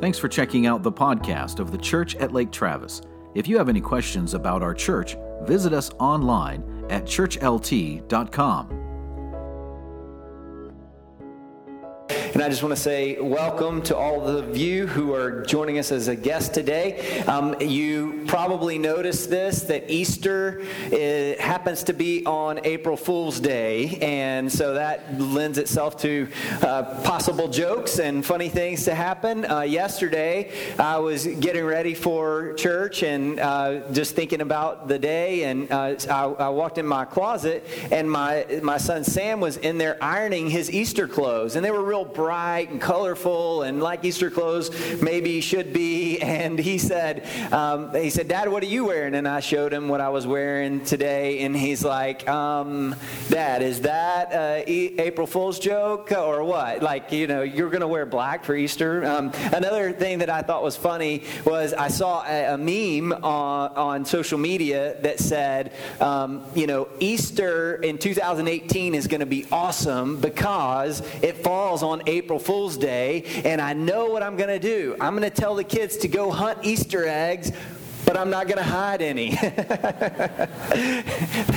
Thanks for checking out the podcast of the Church at Lake Travis. If you have any questions about our church, visit us online at churchlt.com. And I just want to say welcome to all of you who are joining us as a guest today. Um, you probably noticed this that Easter uh, happens to be on April Fool's Day, and so that lends itself to uh, possible jokes and funny things to happen. Uh, yesterday, I was getting ready for church and uh, just thinking about the day, and uh, I, I walked in my closet, and my my son Sam was in there ironing his Easter clothes, and they were real bright and colorful and like Easter clothes maybe should be. And he said, um, he said, Dad, what are you wearing? And I showed him what I was wearing today, and he's like, um, Dad, is that April Fool's joke or what? Like, you know, you're going to wear black for Easter. Um, another thing that I thought was funny was I saw a, a meme on, on social media that said, um, you know, Easter in 2018 is going to be awesome because it falls on April Fool's Day, and I know what I'm going to do. I'm going to tell the kids to go hunt Easter eggs but I'm not going to hide any.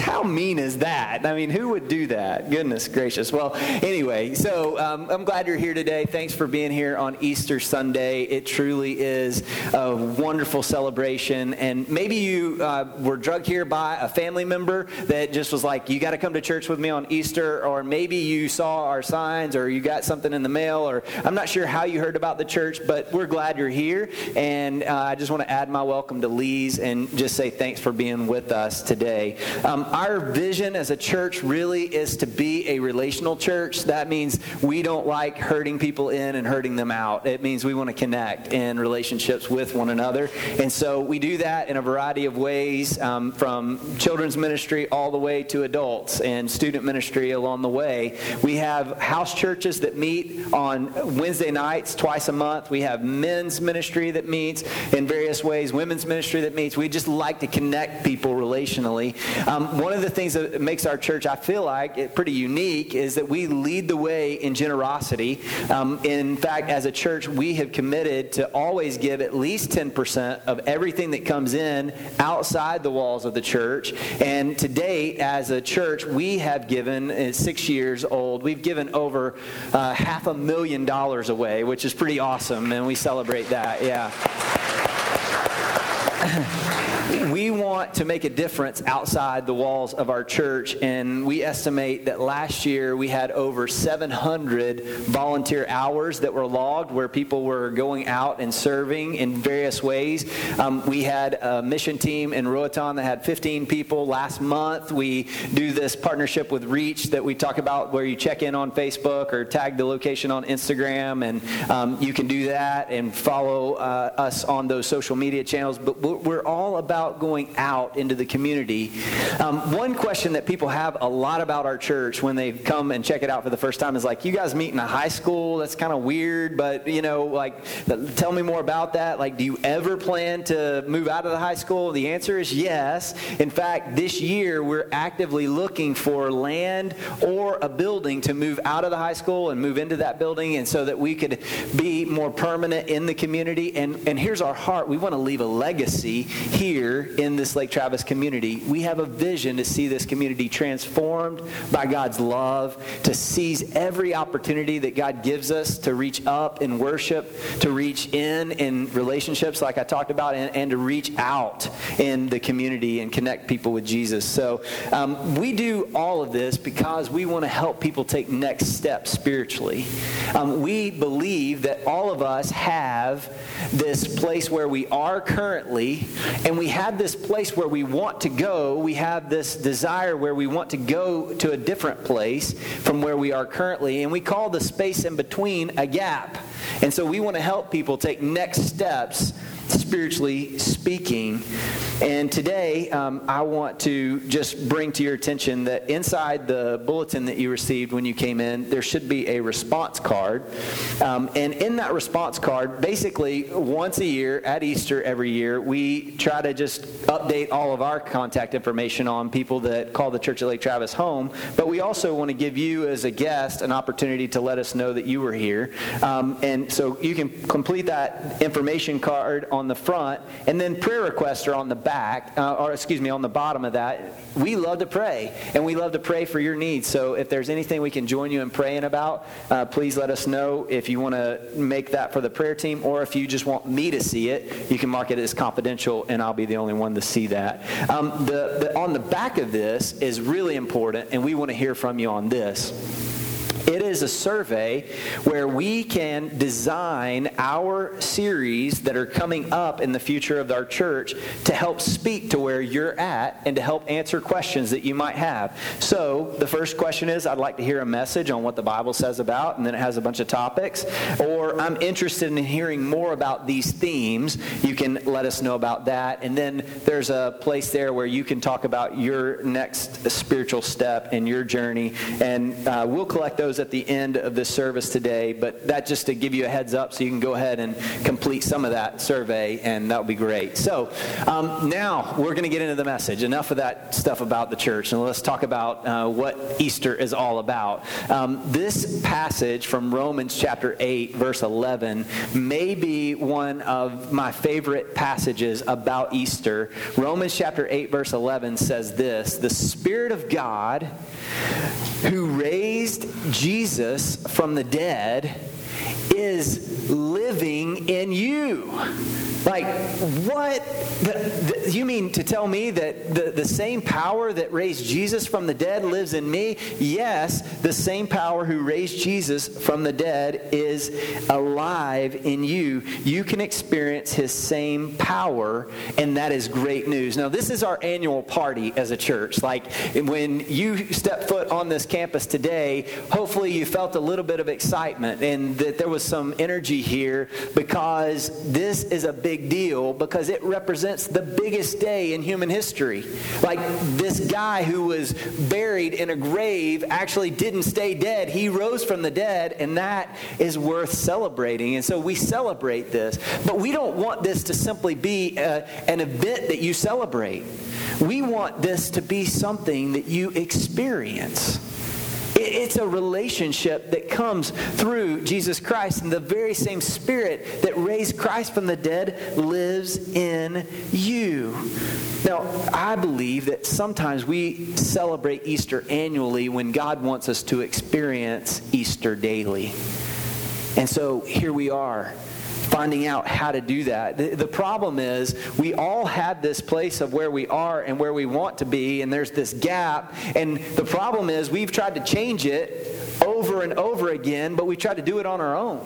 How mean is that? I mean, who would do that? Goodness gracious. Well, anyway, so um, I'm glad you're here today. Thanks for being here on Easter Sunday. It truly is a wonderful celebration. And maybe you uh, were drugged here by a family member that just was like, you got to come to church with me on Easter, or maybe you saw our signs, or you got something in the mail, or I'm not sure how you heard about the church, but we're glad you're here. And uh, I just want to add my welcome to Lee's and just say thanks for being with us today. Um, our vision as a church really is to be a relational church. That means we don't like hurting people in and hurting them out. It means we want to connect in relationships with one another. And so we do that in a variety of ways um, from children's ministry all the way to adults and student ministry along the way. We have house churches that meet on Wednesday nights twice a month. We have men's ministry that meets in various ways, women's ministry ministry that meets. We just like to connect people relationally. Um, one of the things that makes our church, I feel like, pretty unique is that we lead the way in generosity. Um, in fact, as a church, we have committed to always give at least 10% of everything that comes in outside the walls of the church. And to date, as a church, we have given, uh, six years old, we've given over uh, half a million dollars away, which is pretty awesome, and we celebrate that. Yeah. we want to make a difference outside the walls of our church, and we estimate that last year we had over 700 volunteer hours that were logged where people were going out and serving in various ways. Um, we had a mission team in Roatan that had 15 people last month. We do this partnership with Reach that we talk about where you check in on Facebook or tag the location on Instagram, and um, you can do that and follow uh, us on those social media channels. But we're all about going out into the community. Um, one question that people have a lot about our church when they come and check it out for the first time is like, you guys meet in a high school? That's kind of weird, but you know, like, tell me more about that. Like, do you ever plan to move out of the high school? The answer is yes. In fact, this year we're actively looking for land or a building to move out of the high school and move into that building, and so that we could be more permanent in the community. And, and here's our heart we want to leave a legacy legacy here in this Lake Travis community. We have a vision to see this community transformed by God's love, to seize every opportunity that God gives us to reach up in worship, to reach in in relationships like I talked about, and, and to reach out in the community and connect people with Jesus. So um, we do all of this because we want to help people take next steps spiritually. Um, we believe that all of us have this place where we are currently and we have this place where we want to go. We have this desire where we want to go to a different place from where we are currently, and we call the space in between a gap. And so we want to help people take next steps spiritually speaking. And today, um, I want to just bring to your attention that inside the bulletin that you received when you came in, there should be a response card. Um, and in that response card, basically, once a year at Easter every year, we try to just update all of our contact information on people that call the Church at Lake Travis home. But we also want to give you, as a guest, an opportunity to let us know that you were here. Um, and so you can complete that information card on the front, and then prayer requests are on the back, uh, or excuse me, on the bottom of that. We love to pray, and we love to pray for your needs. So if there's anything we can join you in praying about, uh, please let us know if you want to make that for the prayer team, or if you just want me to see it, you can mark it as confidential, and I'll be the only one to see that. Um, the, the, on the back of this is really important, and we want to hear from you on this. It is a survey where we can design our series that are coming up in the future of our church to help speak to where you're at and to help answer questions that you might have. So, the first question is I'd like to hear a message on what the Bible says about, and then it has a bunch of topics. Or I'm interested in hearing more about these themes. You can let us know about that. And then there's a place there where you can talk about your next spiritual step in your journey. And uh, we'll collect those at the end of this service today, but that just to give you a heads up so you can go ahead and complete some of that survey, and that would be great. So um, now we're going to get into the message. Enough of that stuff about the church, and let's talk about uh, what Easter is all about. Um, this passage from Romans chapter 8, verse 11, may be one of my favorite passages about Easter. Romans chapter 8, verse 11 says this The Spirit of God who raised Jesus from the dead is living in you. Like, what? The, the, you mean to tell me that the, the same power that raised Jesus from the dead lives in me? Yes, the same power who raised Jesus from the dead is alive in you. You can experience his same power, and that is great news. Now, this is our annual party as a church. Like, when you step foot on this campus today, hopefully you felt a little bit of excitement and that there was some energy here because this is a big big deal because it represents the biggest day in human history. Like this guy who was buried in a grave actually didn't stay dead. He rose from the dead, and that is worth celebrating. And so we celebrate this. But we don't want this to simply be a, uh, an event that you celebrate. We want this to be something that you experience. It's a relationship that comes through Jesus Christ, and the very same Spirit that raised Christ from the dead lives in you. Now, I believe that sometimes we celebrate Easter annually when God wants us to experience Easter daily. And so here we are finding out how to do that. The, the, problem is we all have this place of where we are and where we want to be, and there's this gap. And the problem is we've tried to change it over and over again, but we try to do it on our own.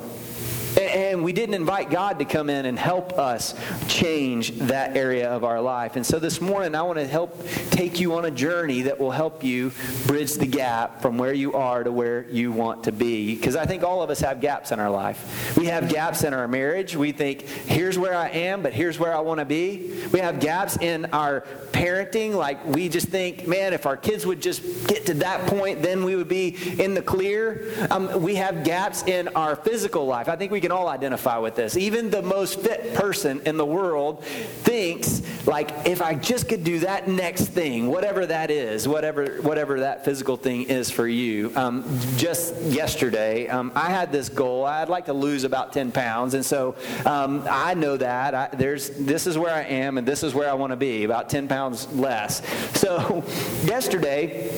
And we didn't invite God to come in and help us change that area of our life. And so this morning, I want to help take you on a journey that will help you bridge the gap from where you are to where you want to be. Because I think all of us have gaps in our life. We have gaps in our marriage. We think, here's where I am, but here's where I want to be. We have gaps in our parenting. Like we just think, man, if our kids would just get to that point, then we would be in the clear. Um, we have gaps in our physical life. I think we can all identify with this. Even the most fit person in the world thinks, like, if I just could do that next thing, whatever that is, whatever whatever that physical thing is for you. Um, just yesterday, um, I had this goal. I'd like to lose about 10 pounds, and so um, I know that I, there's this is where I am, and this is where I want to be, about 10 pounds less. So yesterday.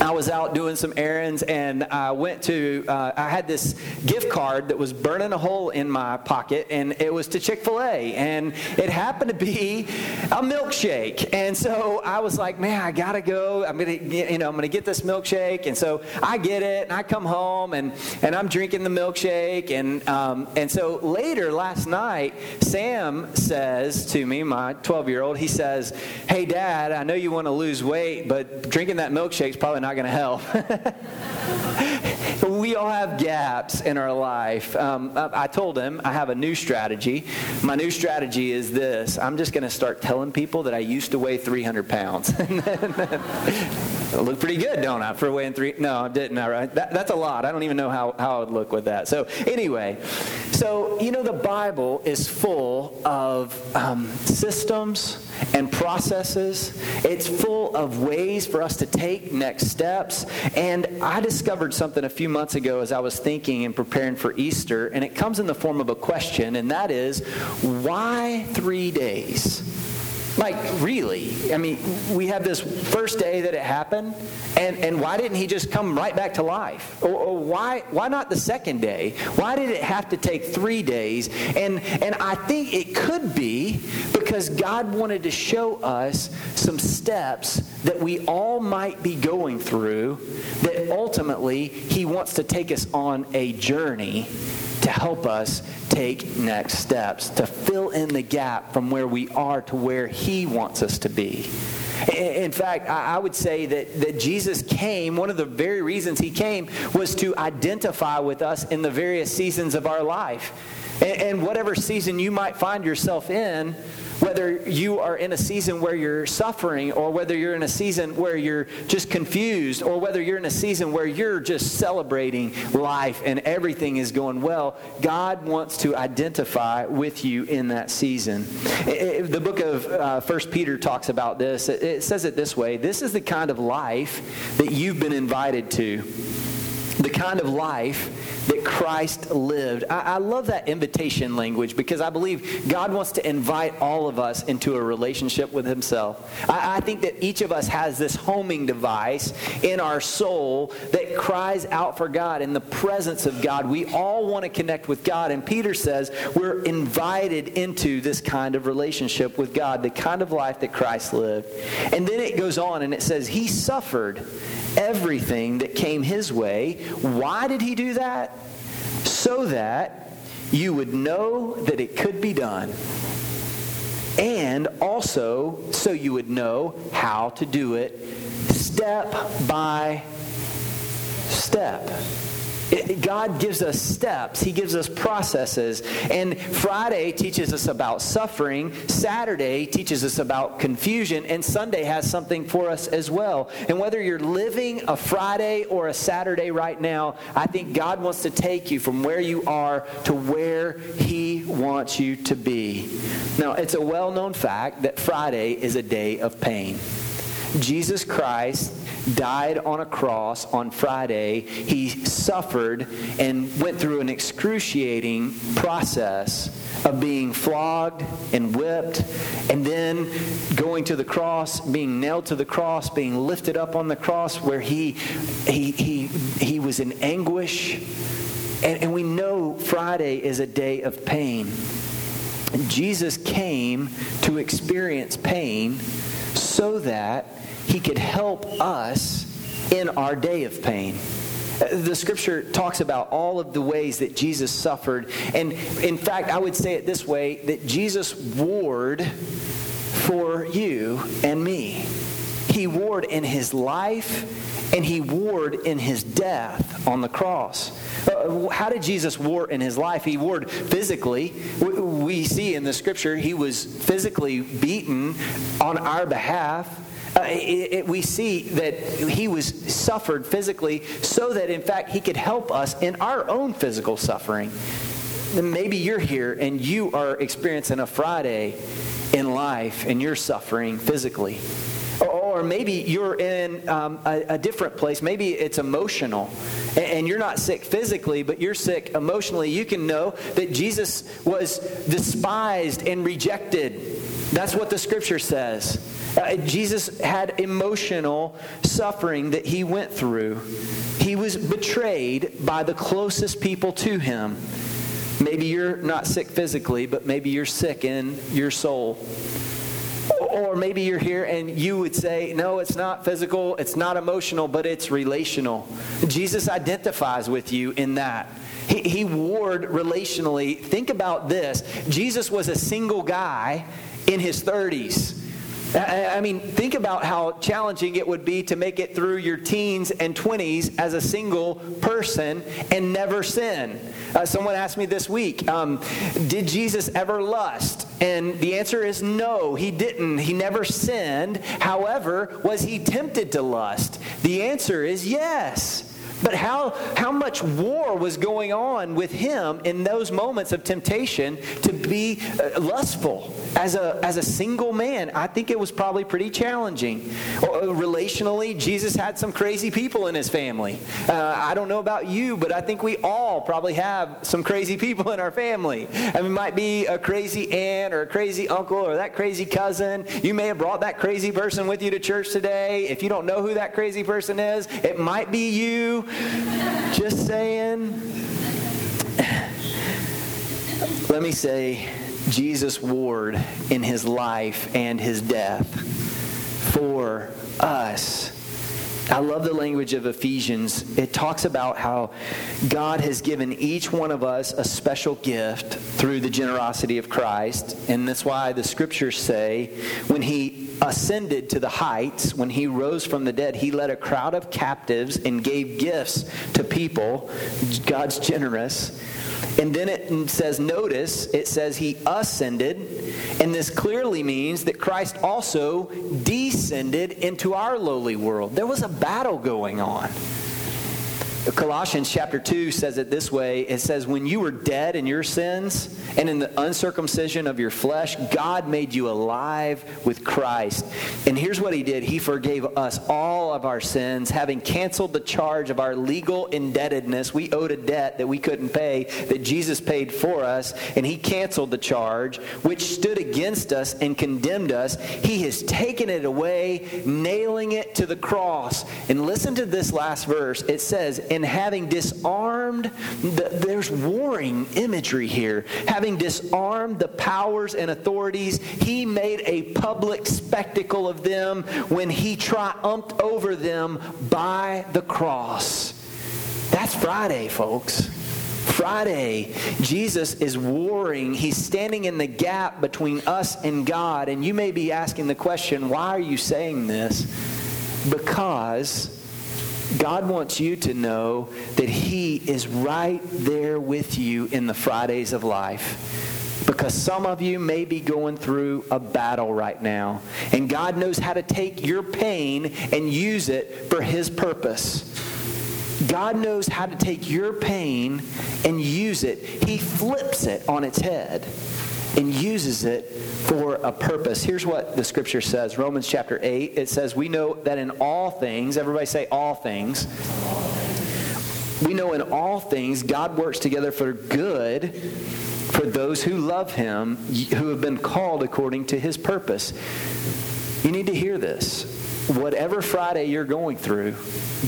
I was out doing some errands and I went to, uh, I had this gift card that was burning a hole in my pocket and it was to Chick fil A. And it happened to be a milkshake. And so I was like, man, I gotta go. I'm gonna, get, you know, I'm gonna get this milkshake. And so I get it and I come home and, and I'm drinking the milkshake. And, um, and so later last night, Sam says to me, my 12 year old, he says, hey, dad, I know you wanna lose weight, but drinking that milkshake is probably not to help. we all have gaps in our life. Um, I told him I have a new strategy. My new strategy is this I'm just going to start telling people that I used to weigh 300 pounds. I look pretty good, don't I, for weighing three? No, I didn't. All right. That, that's a lot. I don't even know how, how I would look with that. So, anyway, so, you know, the Bible is full of um, systems and processes. It's full of ways for us to take next steps. And I discovered something a few months ago as I was thinking and preparing for Easter, and it comes in the form of a question, and that is why three days? Like, really? I mean, we have this first day that it happened, and, and why didn't he just come right back to life? Or, or, why, why not the second day? Why did it have to take three days? And, and I think it could be because God wanted to show us some steps that we all might be going through that ultimately he wants to take us on a journey to help us take next steps, to fill in the gap from where we are to where He wants us to be. In fact, I would say that, that Jesus came, one of the very reasons He came was to identify with us in the various seasons of our life. And, and whatever season you might find yourself in, whether you are in a season where you're suffering, or whether you're in a season where you're just confused, or whether you're in a season where you're just celebrating life and everything is going well, God wants to identify with you in that season. The book of uh, First Peter talks about this. It says it this way This is the kind of life that you've been invited to, the kind of life that Christ lived. I, I, love that invitation language because I believe God wants to invite all of us into a relationship with Himself. I, I think that each of us has this homing device in our soul that cries out for God in the presence of God. We all want to connect with God. And Peter says we're invited into this kind of relationship with God, the kind of life that Christ lived. And then it goes on and it says, He suffered everything that came His way. Why did He do that? So that you would know that it could be done. And also so you would know how to do it step by step. God gives us steps, He gives us processes. And Friday teaches us about suffering, Saturday teaches us about confusion, and Sunday has something for us as well. And whether you're living a Friday or a Saturday right now, I think God wants to take you from where you are to where He wants you to be. Now, it's a well known fact that Friday is a day of pain. Jesus Christ died on a cross on Friday. He suffered and went through an excruciating process of being flogged and whipped, and then going to the cross, being nailed to the cross, being lifted up on the cross, where he he he he was in anguish. And, and we know Friday is a day of pain. Jesus came to experience pain so that he could help us in our day of pain. The scripture talks about all of the ways that Jesus suffered. And in fact, I would say it this way that Jesus warred for you and me. He warred in his life and he warred in his death on the cross. Uh, how did Jesus war in his life? He warred physically. We see in the scripture he was physically beaten on our behalf. Uh, it, it, we see that he was suffered physically so that in fact he could help us in our own physical suffering maybe you're here and you are experiencing a friday in life and you're suffering physically or maybe you're in um, a, a, different place. Maybe it's emotional, and, and you're not sick physically, but you're sick emotionally. You can know that Jesus was despised and rejected. That's what the scripture says. Uh, Jesus had emotional suffering that he went through. He was betrayed by the closest people to him. Maybe you're not sick physically, but maybe you're sick in your soul. Or maybe you're here and you would say, no, it's not physical, it's not emotional, but it's relational. Jesus identifies with you in that. He, he warred relationally. Think about this Jesus was a single guy in his 30s. I mean, think about how challenging it would be to make it through your teens and 20s as a single person and never sin. Uh, someone asked me this week, um, Did Jesus ever lust? And the answer is no, he didn't. He never sinned. However, was he tempted to lust? The answer is yes. But how, how much war was going on with him in those moments of temptation to be uh, lustful as a, as a single man? I think it was probably pretty challenging. Uh, relationally, Jesus had some crazy people in his family. Uh, I don't know about you, but I think we all probably have some crazy people in our family. I mean, it might be a crazy aunt or a crazy uncle or that crazy cousin. You may have brought that crazy person with you to church today. If you don't know who that crazy person is, it might be you. Just saying. Let me say, Jesus warred in his life and his death for us. I love the language of Ephesians. It talks about how God has given each one of us a special gift through the generosity of Christ. And that's why the scriptures say when he ascended to the heights, when he rose from the dead, he led a crowd of captives and gave gifts to people. God's generous. And then it says, notice, it says he ascended. And this clearly means that Christ also descended into our lowly world. There was a battle going on. Colossians chapter 2 says it this way it says, When you were dead in your sins and in the uncircumcision of your flesh, God made you alive with Christ. And here's what He did He forgave us all of our sins, having canceled the charge of our legal indebtedness. We owed a debt that we couldn't pay, that Jesus paid for us, and He canceled the charge which stood against us and condemned us. He has taken it away, nailing it to the cross. And listen to this last verse. It says, and having disarmed, the, there's warring imagery here. Having disarmed the powers and authorities, he made a public spectacle of them when he triumphed over them by the cross. That's Friday, folks. Friday, Jesus is warring. He's standing in the gap between us and God. And you may be asking the question, why are you saying this? Because God wants you to know that He is right there with you in the Fridays of life. Because some of you may be going through a battle right now. And God knows how to take your pain and use it for His purpose. God knows how to take your pain and use it. He flips it on its head and uses it for a purpose. Here's what the scripture says Romans chapter 8. It says, We know that in all things, everybody say all things. We know in all things God works together for good for those who love him, who have been called according to his purpose. You need to hear this. Whatever Friday you're going through,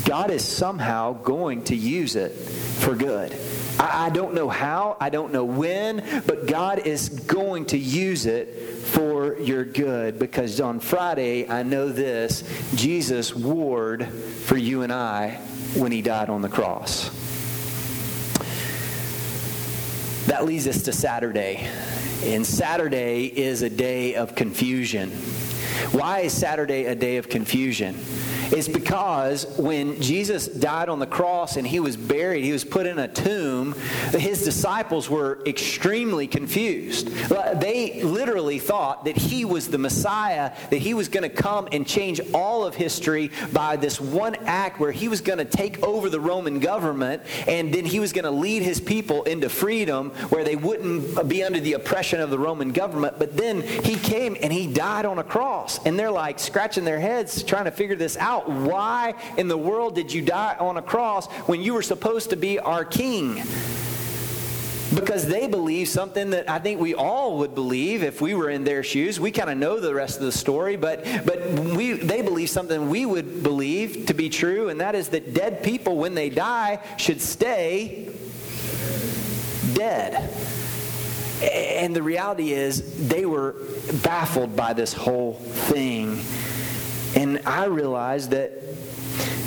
God is somehow going to use it for good. I, I don't know how, I don't know when, but God is going to use it for your good because on Friday, I know this Jesus warred for you and I when he died on the cross. That leads us to Saturday. And Saturday is a day of confusion. Why is Saturday a day of confusion? Is because when Jesus died on the cross and he was buried, he was put in a tomb, his disciples were extremely confused. They literally thought that he was the Messiah, that he was going to come and change all of history by this one act where he was going to take over the Roman government and then he was going to lead his people into freedom where they wouldn't be under the oppression of the Roman government. But then he came and he died on a cross. And they're like scratching their heads trying to figure this out out why in the world did you die on a cross when you were supposed to be our king? because they believe something that I think we all would believe if we were in their shoes. We kind of know the rest of the story, but but we they believe something we would believe to be true, and that is that dead people when they die should stay dead. And the reality is they were baffled by this whole thing. And I realized that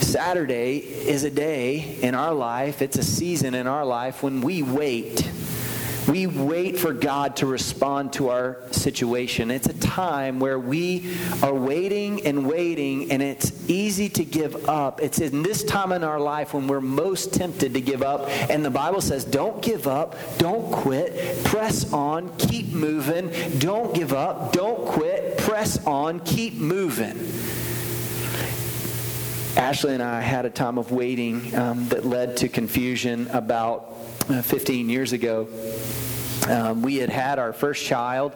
Saturday is a day in our life, it's a season in our life when we wait. We wait for God to respond to our situation. It's a time where we are waiting and waiting, and it's easy to give up. It's in this time in our life when we're most tempted to give up. And the Bible says, don't give up, don't quit, press on, keep moving. Don't give up, don't quit, press on, keep moving. Ashley and I had a time of waiting um, that led to confusion about uh, 15 years ago. Um, we had had our first child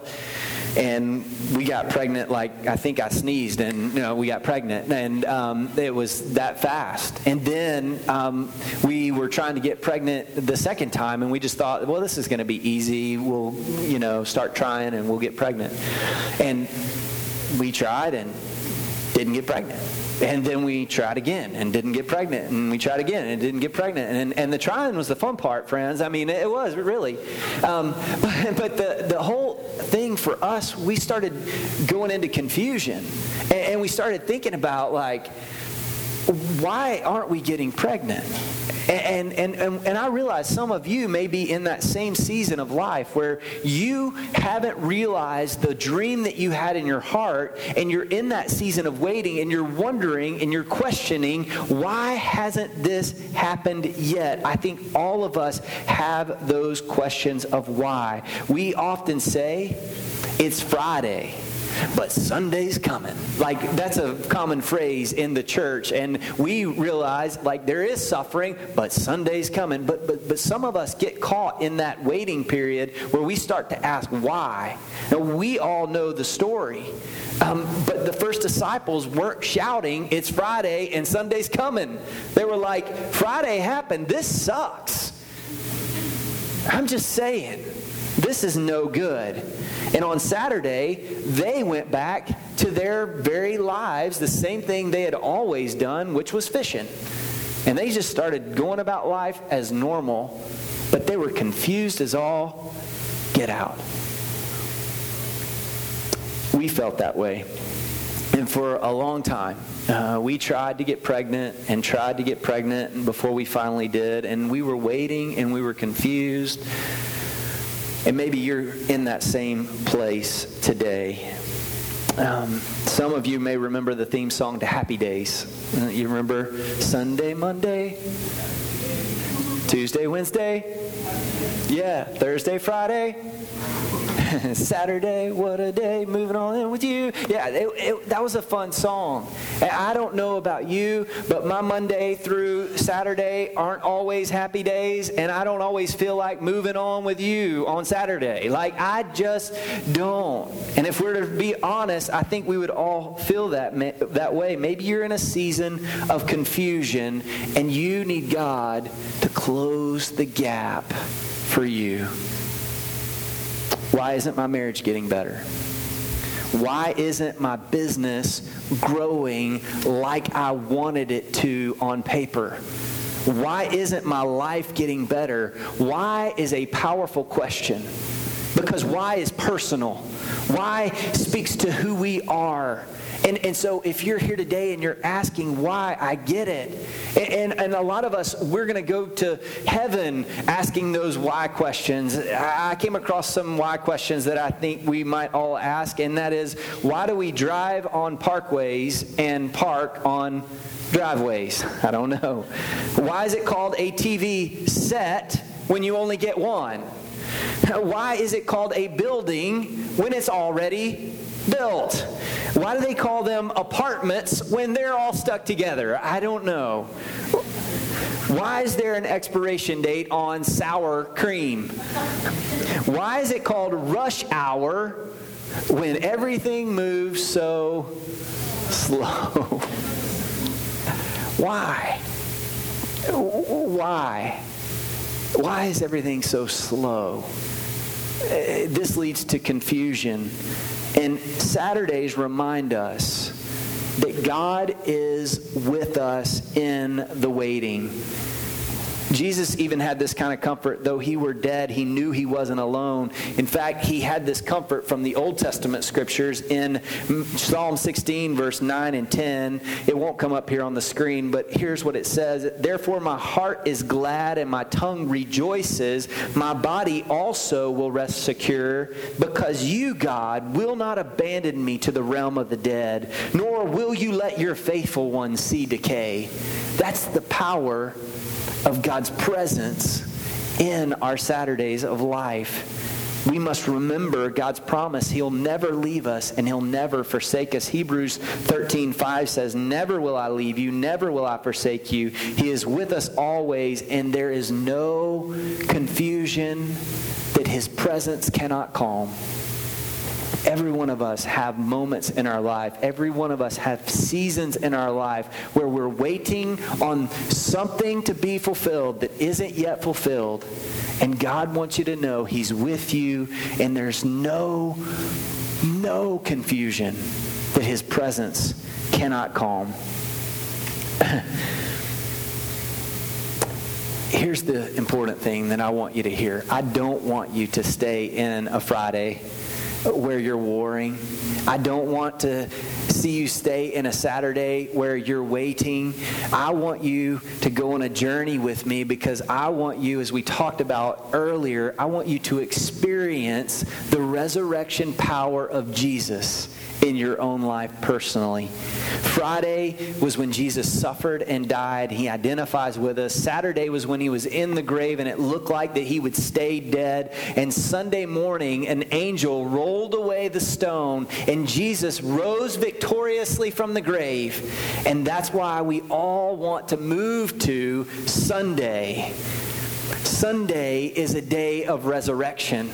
and we got pregnant like I think I sneezed and you know we got pregnant and um, it was that fast. And then um, we were trying to get pregnant the second time and we just thought well this is going to be easy. We'll you know start trying and we'll get pregnant. And we tried and didn't get pregnant and then we tried again and didn't get pregnant. And we tried again and didn't get pregnant. And, and the trying was the fun part, friends. I mean, it was really. Um, but, but the, the whole thing for us, we started going into confusion. And, and we started thinking about, like, why aren't we getting pregnant? And, and, and, and I realize some of you may be in that same season of life where you haven't realized the dream that you had in your heart, and you're in that season of waiting, and you're wondering and you're questioning, why hasn't this happened yet? I think all of us have those questions of why. We often say, it's Friday but Sunday's coming. Like, that's a common phrase in the church. And we realize, like, there is suffering, but Sunday's coming. But, but, but some of us get caught in that waiting period where we start to ask why. Now, we all know the story. Um, but the first disciples weren't shouting, It's Friday and Sunday's coming. They were like, Friday happened. This sucks. I'm just saying, this is no good. And on Saturday, they went back to their very lives, the same thing they had always done, which was fishing. And they just started going about life as normal, but they were confused as all get out. We felt that way. And for a long time, uh, we tried to get pregnant and tried to get pregnant before we finally did. And we were waiting and we were confused. And maybe you're in that same place today. Um, some of you may remember the theme song to Happy Days. Uh, you remember Sunday, Monday, Tuesday, Wednesday? Yeah, Thursday, Friday. Saturday, what a day, moving on in with you. Yeah, it, it, that was a fun song. And I don't know about you, but my Monday through Saturday aren't always happy days, and I don't always feel like moving on with you on Saturday. Like, I just don't. And if we're to be honest, I think we would all feel that, that way. Maybe you're in a season of confusion, and you need God to close the gap for you. Why isn't my marriage getting better? Why isn't my business growing like I wanted it to on paper? Why isn't my life getting better? Why is a powerful question. Because why is personal. Why speaks to who we are. And, and so if you're here today and you're asking why, I get it. And, and, and a lot of us, we're going to go to heaven asking those why questions. I came across some why questions that I think we might all ask, and that is why do we drive on parkways and park on driveways? I don't know. Why is it called a TV set when you only get one? Why is it called a building when it's already built. Why do they call them apartments when they're all stuck together? I don't know. Why is there an expiration date on sour cream? Why is it called rush hour when everything moves so slow? Why? Why? Why is everything so slow? Uh, this leads to confusion and Saturdays remind us that God is with us in the waiting. Jesus even had this kind of comfort. Though he were dead, he knew he wasn't alone. In fact, he had this comfort from the Old Testament scriptures in Psalm 16, verse 9 and 10. It won't come up here on the screen, but here's what it says Therefore, my heart is glad and my tongue rejoices. My body also will rest secure, because you, God, will not abandon me to the realm of the dead, nor will you let your faithful one see decay. That's the power of God's presence in our Saturdays of life. We must remember God's promise. He'll never leave us and he'll never forsake us. Hebrews 13:5 says, "Never will I leave you, never will I forsake you. He is with us always, and there is no confusion that his presence cannot calm." Every one of us have moments in our life. Every one of us have seasons in our life where we're waiting on something to be fulfilled that isn't yet fulfilled. And God wants you to know He's with you, and there's no, no confusion that His presence cannot calm. Here's the important thing that I want you to hear. I don't want you to stay in a Friday where you're warring. I don't want to see you stay in a Saturday where you're waiting. I want you to go on a journey with me because I want you, as we talked about earlier, I want you to experience the resurrection power of Jesus in your own life personally. Friday was when Jesus suffered and died. He identifies with us. Saturday was when he was in the grave and it looked like that he would stay dead. And Sunday morning, an angel rolled away the stone and Jesus rose victoriously from the grave. And that's why we all want to move to Sunday. Sunday is a day of resurrection.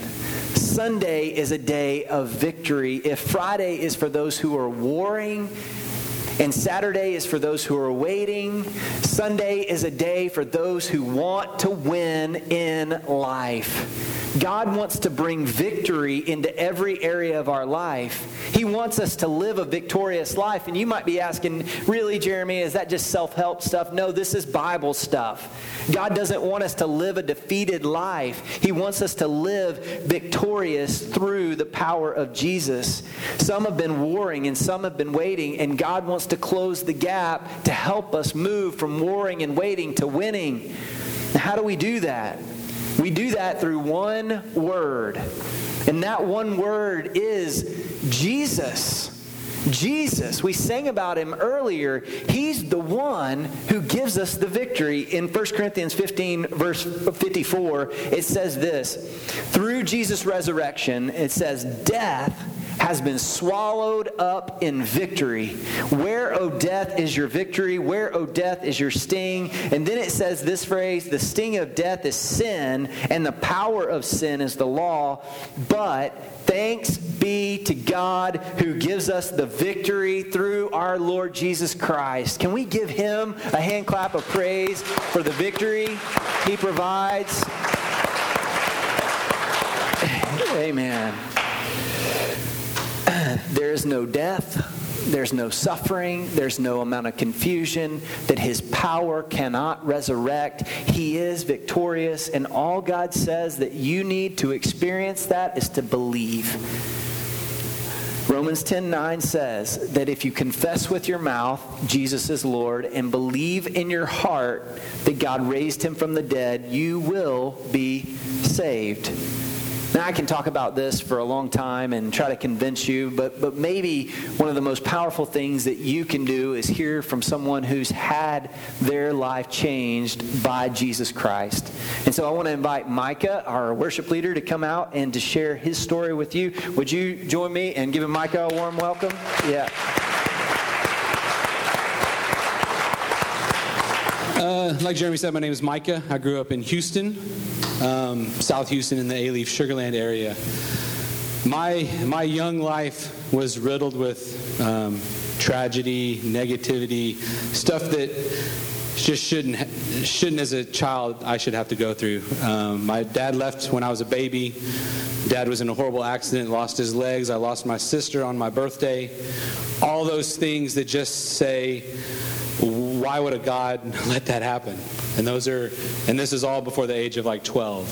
Sunday is a day of victory. If Friday is for those who are warring, and Saturday is for those who are waiting. Sunday is a day for those who want to win in life. God wants to bring victory into every area of our life. He wants us to live a victorious life. And you might be asking, really, Jeremy, is that just self help stuff? No, this is Bible stuff. God doesn't want us to live a defeated life, He wants us to live victorious through the power of Jesus. Some have been warring and some have been waiting, and God wants to close the gap to help us move from warring and waiting to winning. How do we do that? We do that through one word. And that one word is Jesus. Jesus, we sang about him earlier. He's the one who gives us the victory. In 1 Corinthians 15, verse 54, it says this Through Jesus' resurrection, it says, Death has been swallowed up in victory. Where, O death, is your victory? Where, O death, is your sting? And then it says this phrase the sting of death is sin, and the power of sin is the law. But thanks be to God who gives us the victory through our Lord Jesus Christ. Can we give him a hand clap of praise for the victory he provides? Amen. There is no death, there's no suffering, there's no amount of confusion, that his power cannot resurrect. He is victorious, and all God says that you need to experience that is to believe. Romans 10:9 says that if you confess with your mouth Jesus is Lord and believe in your heart that God raised him from the dead, you will be saved. Now, I can talk about this for a long time and try to convince you, but, but maybe one of the most powerful things that you can do is hear from someone who's had their life changed by Jesus Christ. And so I want to invite Micah, our worship leader, to come out and to share his story with you. Would you join me and give Micah a warm welcome? Yeah. Uh, like Jeremy said, my name is Micah. I grew up in Houston, um, South Houston, in the Alief Sugarland area. My my young life was riddled with um, tragedy, negativity, stuff that just shouldn't shouldn't as a child I should have to go through. Um, my dad left when I was a baby. Dad was in a horrible accident, lost his legs. I lost my sister on my birthday. All those things that just say why would a God let that happen? And those are, and this is all before the age of like 12.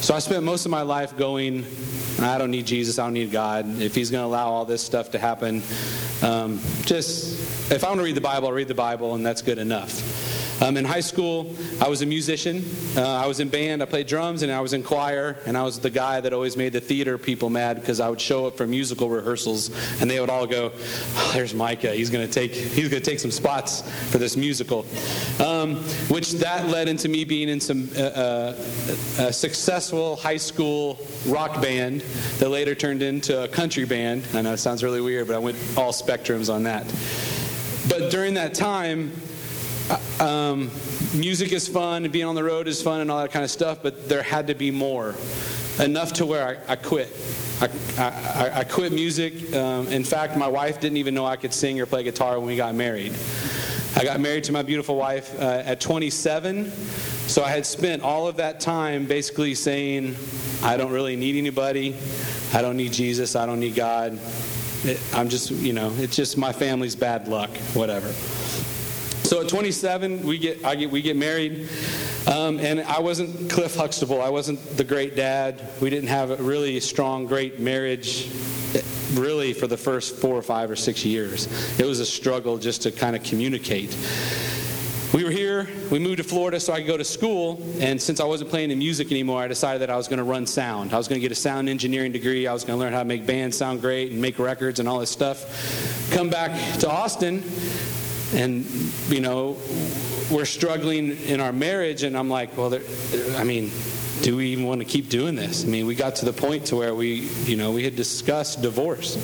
So I spent most of my life going, I don't need Jesus, I don't need God. If He's going to allow all this stuff to happen, um, just, if I want to read the Bible, I'll read the Bible, and that's good enough. Um, in high school, I was a musician. Uh, I was in band, I played drums, and I was in choir. And I was the guy that always made the theater people mad because I would show up for musical rehearsals, and they would all go, oh, "There's Micah. He's going to take he's to take some spots for this musical," um, which that led into me being in some uh, uh, a successful high school rock band that later turned into a country band. I know it sounds really weird, but I went all spectrums on that. But during that time, um, music is fun being on the road is fun and all that kind of stuff, but there had to be more. Enough to where I, I quit. I, I, I, quit music. Um, in fact, my wife didn't even know I could sing or play guitar when we got married. I got married to my beautiful wife uh, at 27. So I had spent all of that time basically saying, I don't really need anybody. I don't need Jesus. I don't need God. It, I'm just, you know, it's just my family's bad luck, whatever. So at 27, we get, I get, we get married. Um, and I wasn't Cliff Huxtable. I wasn't the great dad. We didn't have a really strong, great marriage really for the first four or five or six years. It was a struggle just to kind of communicate. We were here, we moved to Florida so I could go to school, and since I wasn't playing in music anymore, I decided that I was going to run sound. I was going to get a sound engineering degree, I was going to learn how to make bands sound great and make records and all this stuff. Come back to Austin, and you know we're struggling in our marriage and i'm like well i mean do we even want to keep doing this i mean we got to the point to where we you know we had discussed divorce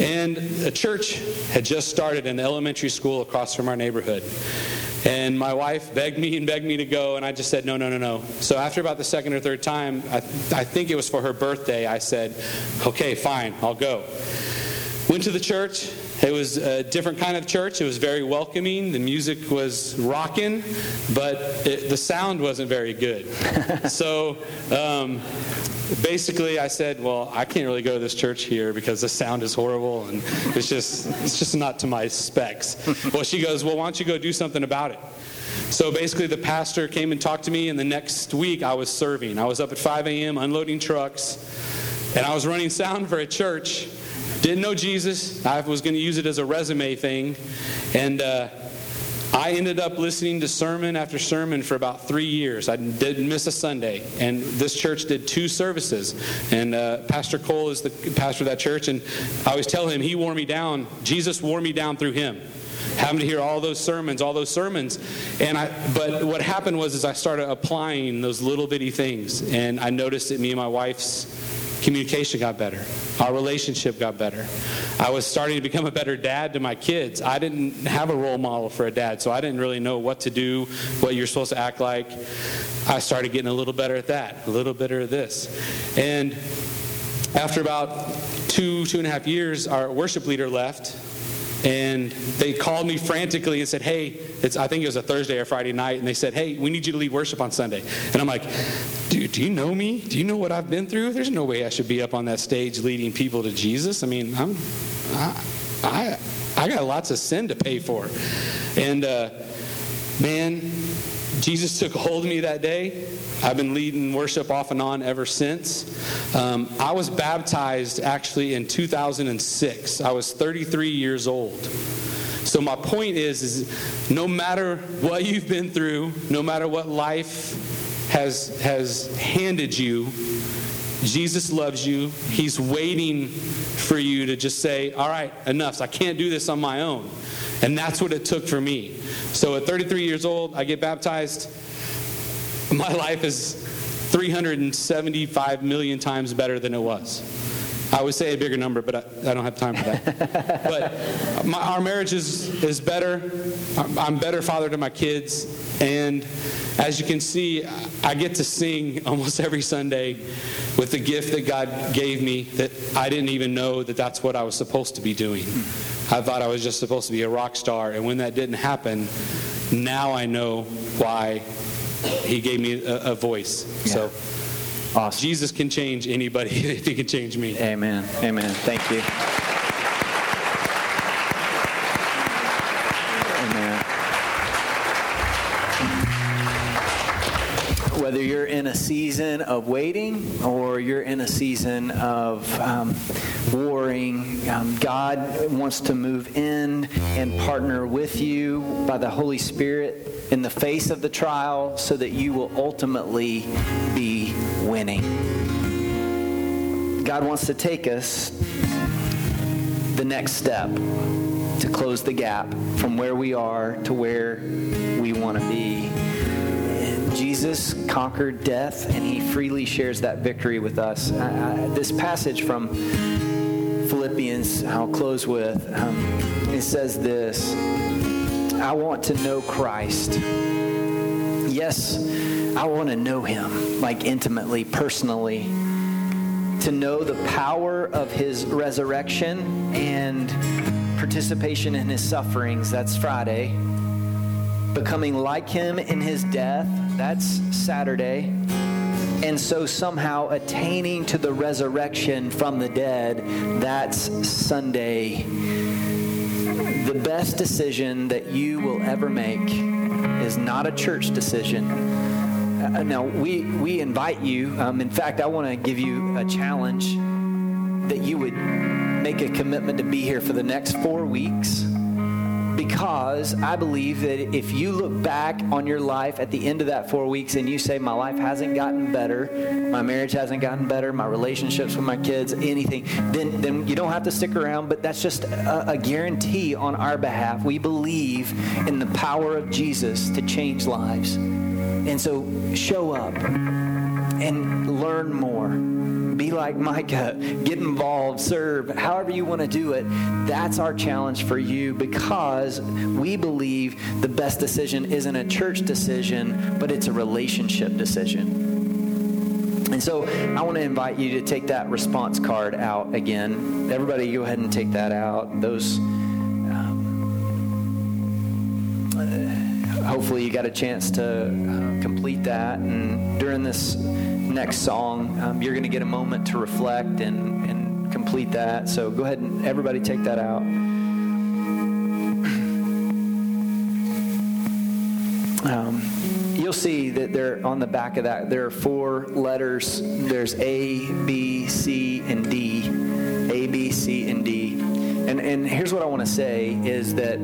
and a church had just started an elementary school across from our neighborhood and my wife begged me and begged me to go, and I just said, no, no, no, no. So after about the second or third time, I, I think it was for her birthday, I said, okay, fine, I'll go. Went to the church, it was a different kind of church. It was very welcoming. The music was rocking, but it, the sound wasn't very good. so um, basically, I said, "Well, I can't really go to this church here because the sound is horrible and it's just it's just not to my specs." well, she goes, "Well, why don't you go do something about it?" So basically, the pastor came and talked to me, and the next week I was serving. I was up at 5 a.m. unloading trucks, and I was running sound for a church didn't know Jesus. I was going to use it as a resume thing. And uh, I ended up listening to sermon after sermon for about three years. I didn't miss a Sunday. And this church did two services. And uh, Pastor Cole is the pastor of that church. And I always tell him, he wore me down. Jesus wore me down through him having to hear all those sermons, all those sermons. And I, but what happened was, is I started applying those little bitty things, and I noticed that me and my wife's communication got better. Our relationship got better. I was starting to become a better dad to my kids. I didn't have a role model for a dad, so I didn't really know what to do, what you're supposed to act like. I started getting a little better at that, a little better at this. And after about two, two and a half years, our worship leader left and they called me frantically and said, Hey, it's, I think it was a Thursday or Friday night. And they said, Hey, we need you to lead worship on Sunday. And I'm like, Dude, do you know me? Do you know what I've been through? There's no way I should be up on that stage leading people to Jesus. I mean, I'm, I, I, I got lots of sin to pay for. And uh, man, Jesus took hold of me that day. I've been leading worship off and on ever since. Um, I was baptized actually in 2006. I was 33 years old. So my point is, is no matter what you've been through, no matter what life has has handed you, Jesus loves you. He's waiting for you to just say, "All right, enough. I can't do this on my own." And that's what it took for me. So at 33 years old, I get baptized my life is 375 million times better than it was. I would say a bigger number, but I, I don't have time for that. but my, our marriage is, is better. I'm better father to my kids. And as you can see, I get to sing almost every Sunday with the gift that God gave me that I didn't even know that that's what I was supposed to be doing. I thought I was just supposed to be a rock star. And when that didn't happen, now I know why he gave me a, a voice. Yeah. So awesome. Jesus can change anybody if he can change me. Amen. Amen. Thank you. Whether you're in a season of waiting or you're in a season of um, warring, um, God wants to move in and partner with you by the Holy Spirit in the face of the trial so that you will ultimately be winning. God wants to take us the next step to close the gap from where we are to where we want to be. Jesus conquered death and he freely shares that victory with us. Uh, this passage from Philippians, I'll close with, um, it says this I want to know Christ. Yes, I want to know him, like intimately, personally. To know the power of his resurrection and participation in his sufferings. That's Friday. Becoming like him in his death. That's Saturday. And so somehow attaining to the resurrection from the dead. That's Sunday. The best decision that you will ever make is not a church decision. Uh, now, we, we invite you. Um, in fact, I want to give you a challenge that you would make a commitment to be here for the next four weeks because I believe that if you look back on your life at the end of that four weeks and you say, My life hasn't gotten better, my marriage hasn't gotten better, my relationships with my kids, anything, then, then you don't have to stick around. But that's just a, a guarantee on our behalf. We believe in the power of Jesus to change lives. And so show up and learn more be like Micah, get involved, serve, however you want to do it. That's our challenge for you because we believe the best decision isn't a church decision, but it's a relationship decision. And so I want to invite you to take that response card out again. Everybody, go ahead and take that out. Those. Hopefully, you got a chance to uh, complete that. And during this next song, um, you're going to get a moment to reflect and, and complete that. So go ahead and everybody take that out. Um, you'll see that there on the back of that there are four letters. There's A, B, C, and D. A, B, C, and D. And and here's what I want to say is that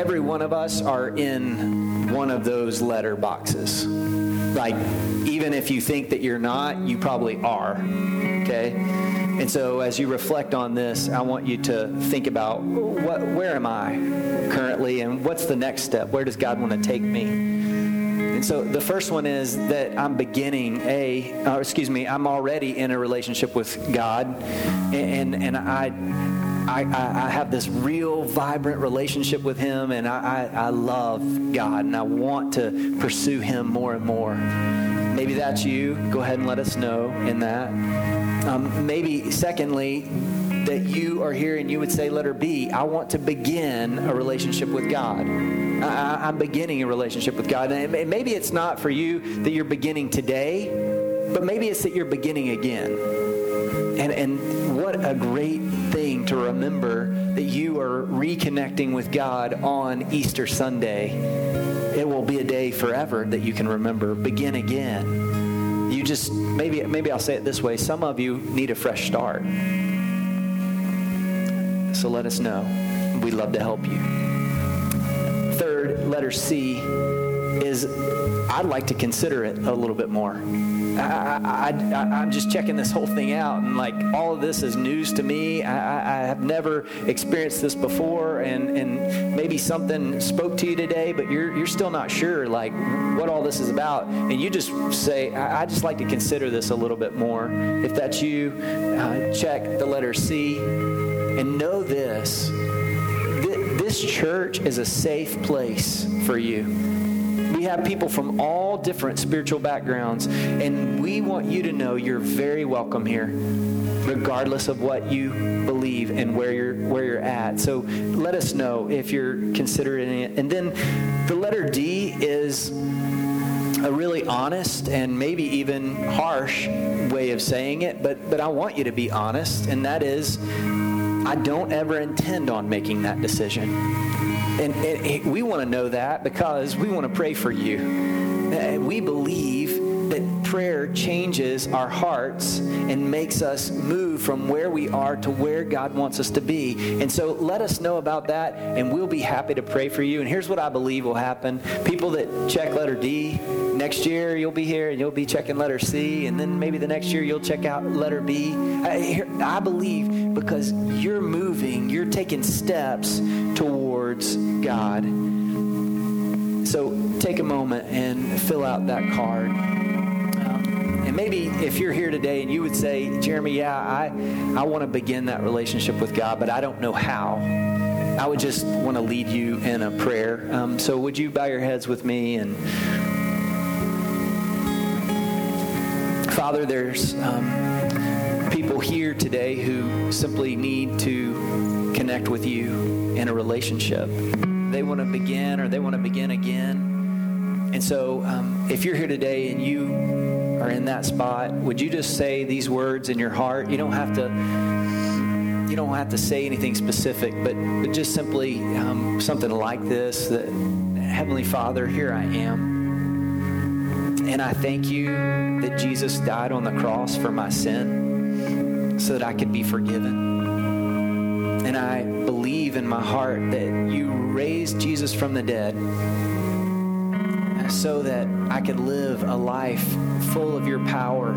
every one of us are in one of those letter boxes. Like even if you think that you're not, you probably are. Okay? And so as you reflect on this, I want you to think about what, where am I currently and what's the next step? Where does God want to take me? And so the first one is that I'm beginning a, excuse me, I'm already in a relationship with God, and and, and I, I, I, have this real vibrant relationship with Him, and I, I, I love God, and I want to pursue Him more and more. Maybe that's you. Go ahead and let us know in that. Um, maybe, secondly, that you are here and you would say, letter B, I want to begin a relationship with God. I, am beginning a relationship with God. And maybe it's not for you that you're beginning today, but maybe it's that you're beginning again. And, and what a great thing to remember that you are reconnecting with God on Easter Sunday it will be a day forever that you can remember. Begin again. You just maybe maybe I'll say it this way. Some of you need a fresh start. So let us know. We'd love to help you. Third, letter C is I'd like to consider it a little bit more. I, am just checking this whole thing out, and like all of this is news to me. I, I, have never experienced this before, and, and maybe something spoke to you today, but you're you're still not sure like what all this is about, and you just say, I, I just like to consider this a little bit more. If that's you, uh, check the letter C, and know this: this church is a safe place for you we have people from all different spiritual backgrounds, and we want you to know you're very welcome here, regardless of what you believe and where you're where you're at. So let us know if you're considering it. And then the letter D is a really honest and maybe even harsh way of saying it, but but I want you to be honest, and that is I don't ever intend on making that decision. And, and we want to know that because we want to pray for you. we believe prayer changes our hearts and makes us move from where we are to where God wants us to be. And so let us know about that, and we'll be happy to pray for you. And here's what I believe will happen people that check letter D, next year you'll be here and you'll be checking letter C, and then maybe the next year you'll check out letter B. I, I believe because you're moving, you're taking steps towards God. So take a moment and fill out that card. And maybe if you're here today and you would say, Jeremy, yeah, I, I want to begin that relationship with God, but I don't know how. I would just want to lead you in a prayer. Um, so would you bow your heads with me and Father, there's um, people here today who simply need to connect with you in a relationship. They want to begin or they want to begin again. And so, um, if you're here today and you are in that spot, would you just say these words in your heart? You don't have to. You don't have to say anything specific, but, but just simply um, something like this that Heavenly Father, here I am. And I thank you that Jesus died on the cross for my sin so that I could be forgiven. And I believe in my heart that you raised Jesus from the dead so that I could live a life full of your power.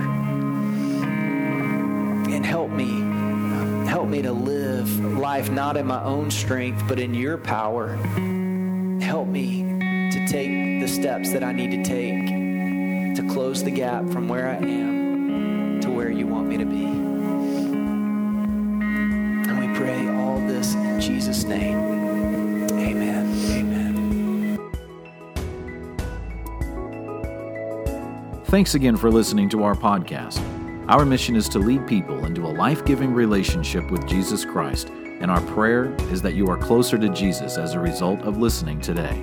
And help me, help me to live life not in my own strength, but in your power. Help me to take the steps that I need to take to close the gap from where I am to where you want me to be. And we pray all this in Jesus' name. Amen. Thanks again for listening to our podcast. Our mission is to lead people into a life giving relationship with Jesus Christ, and our prayer is that you are closer to Jesus as a result of listening today.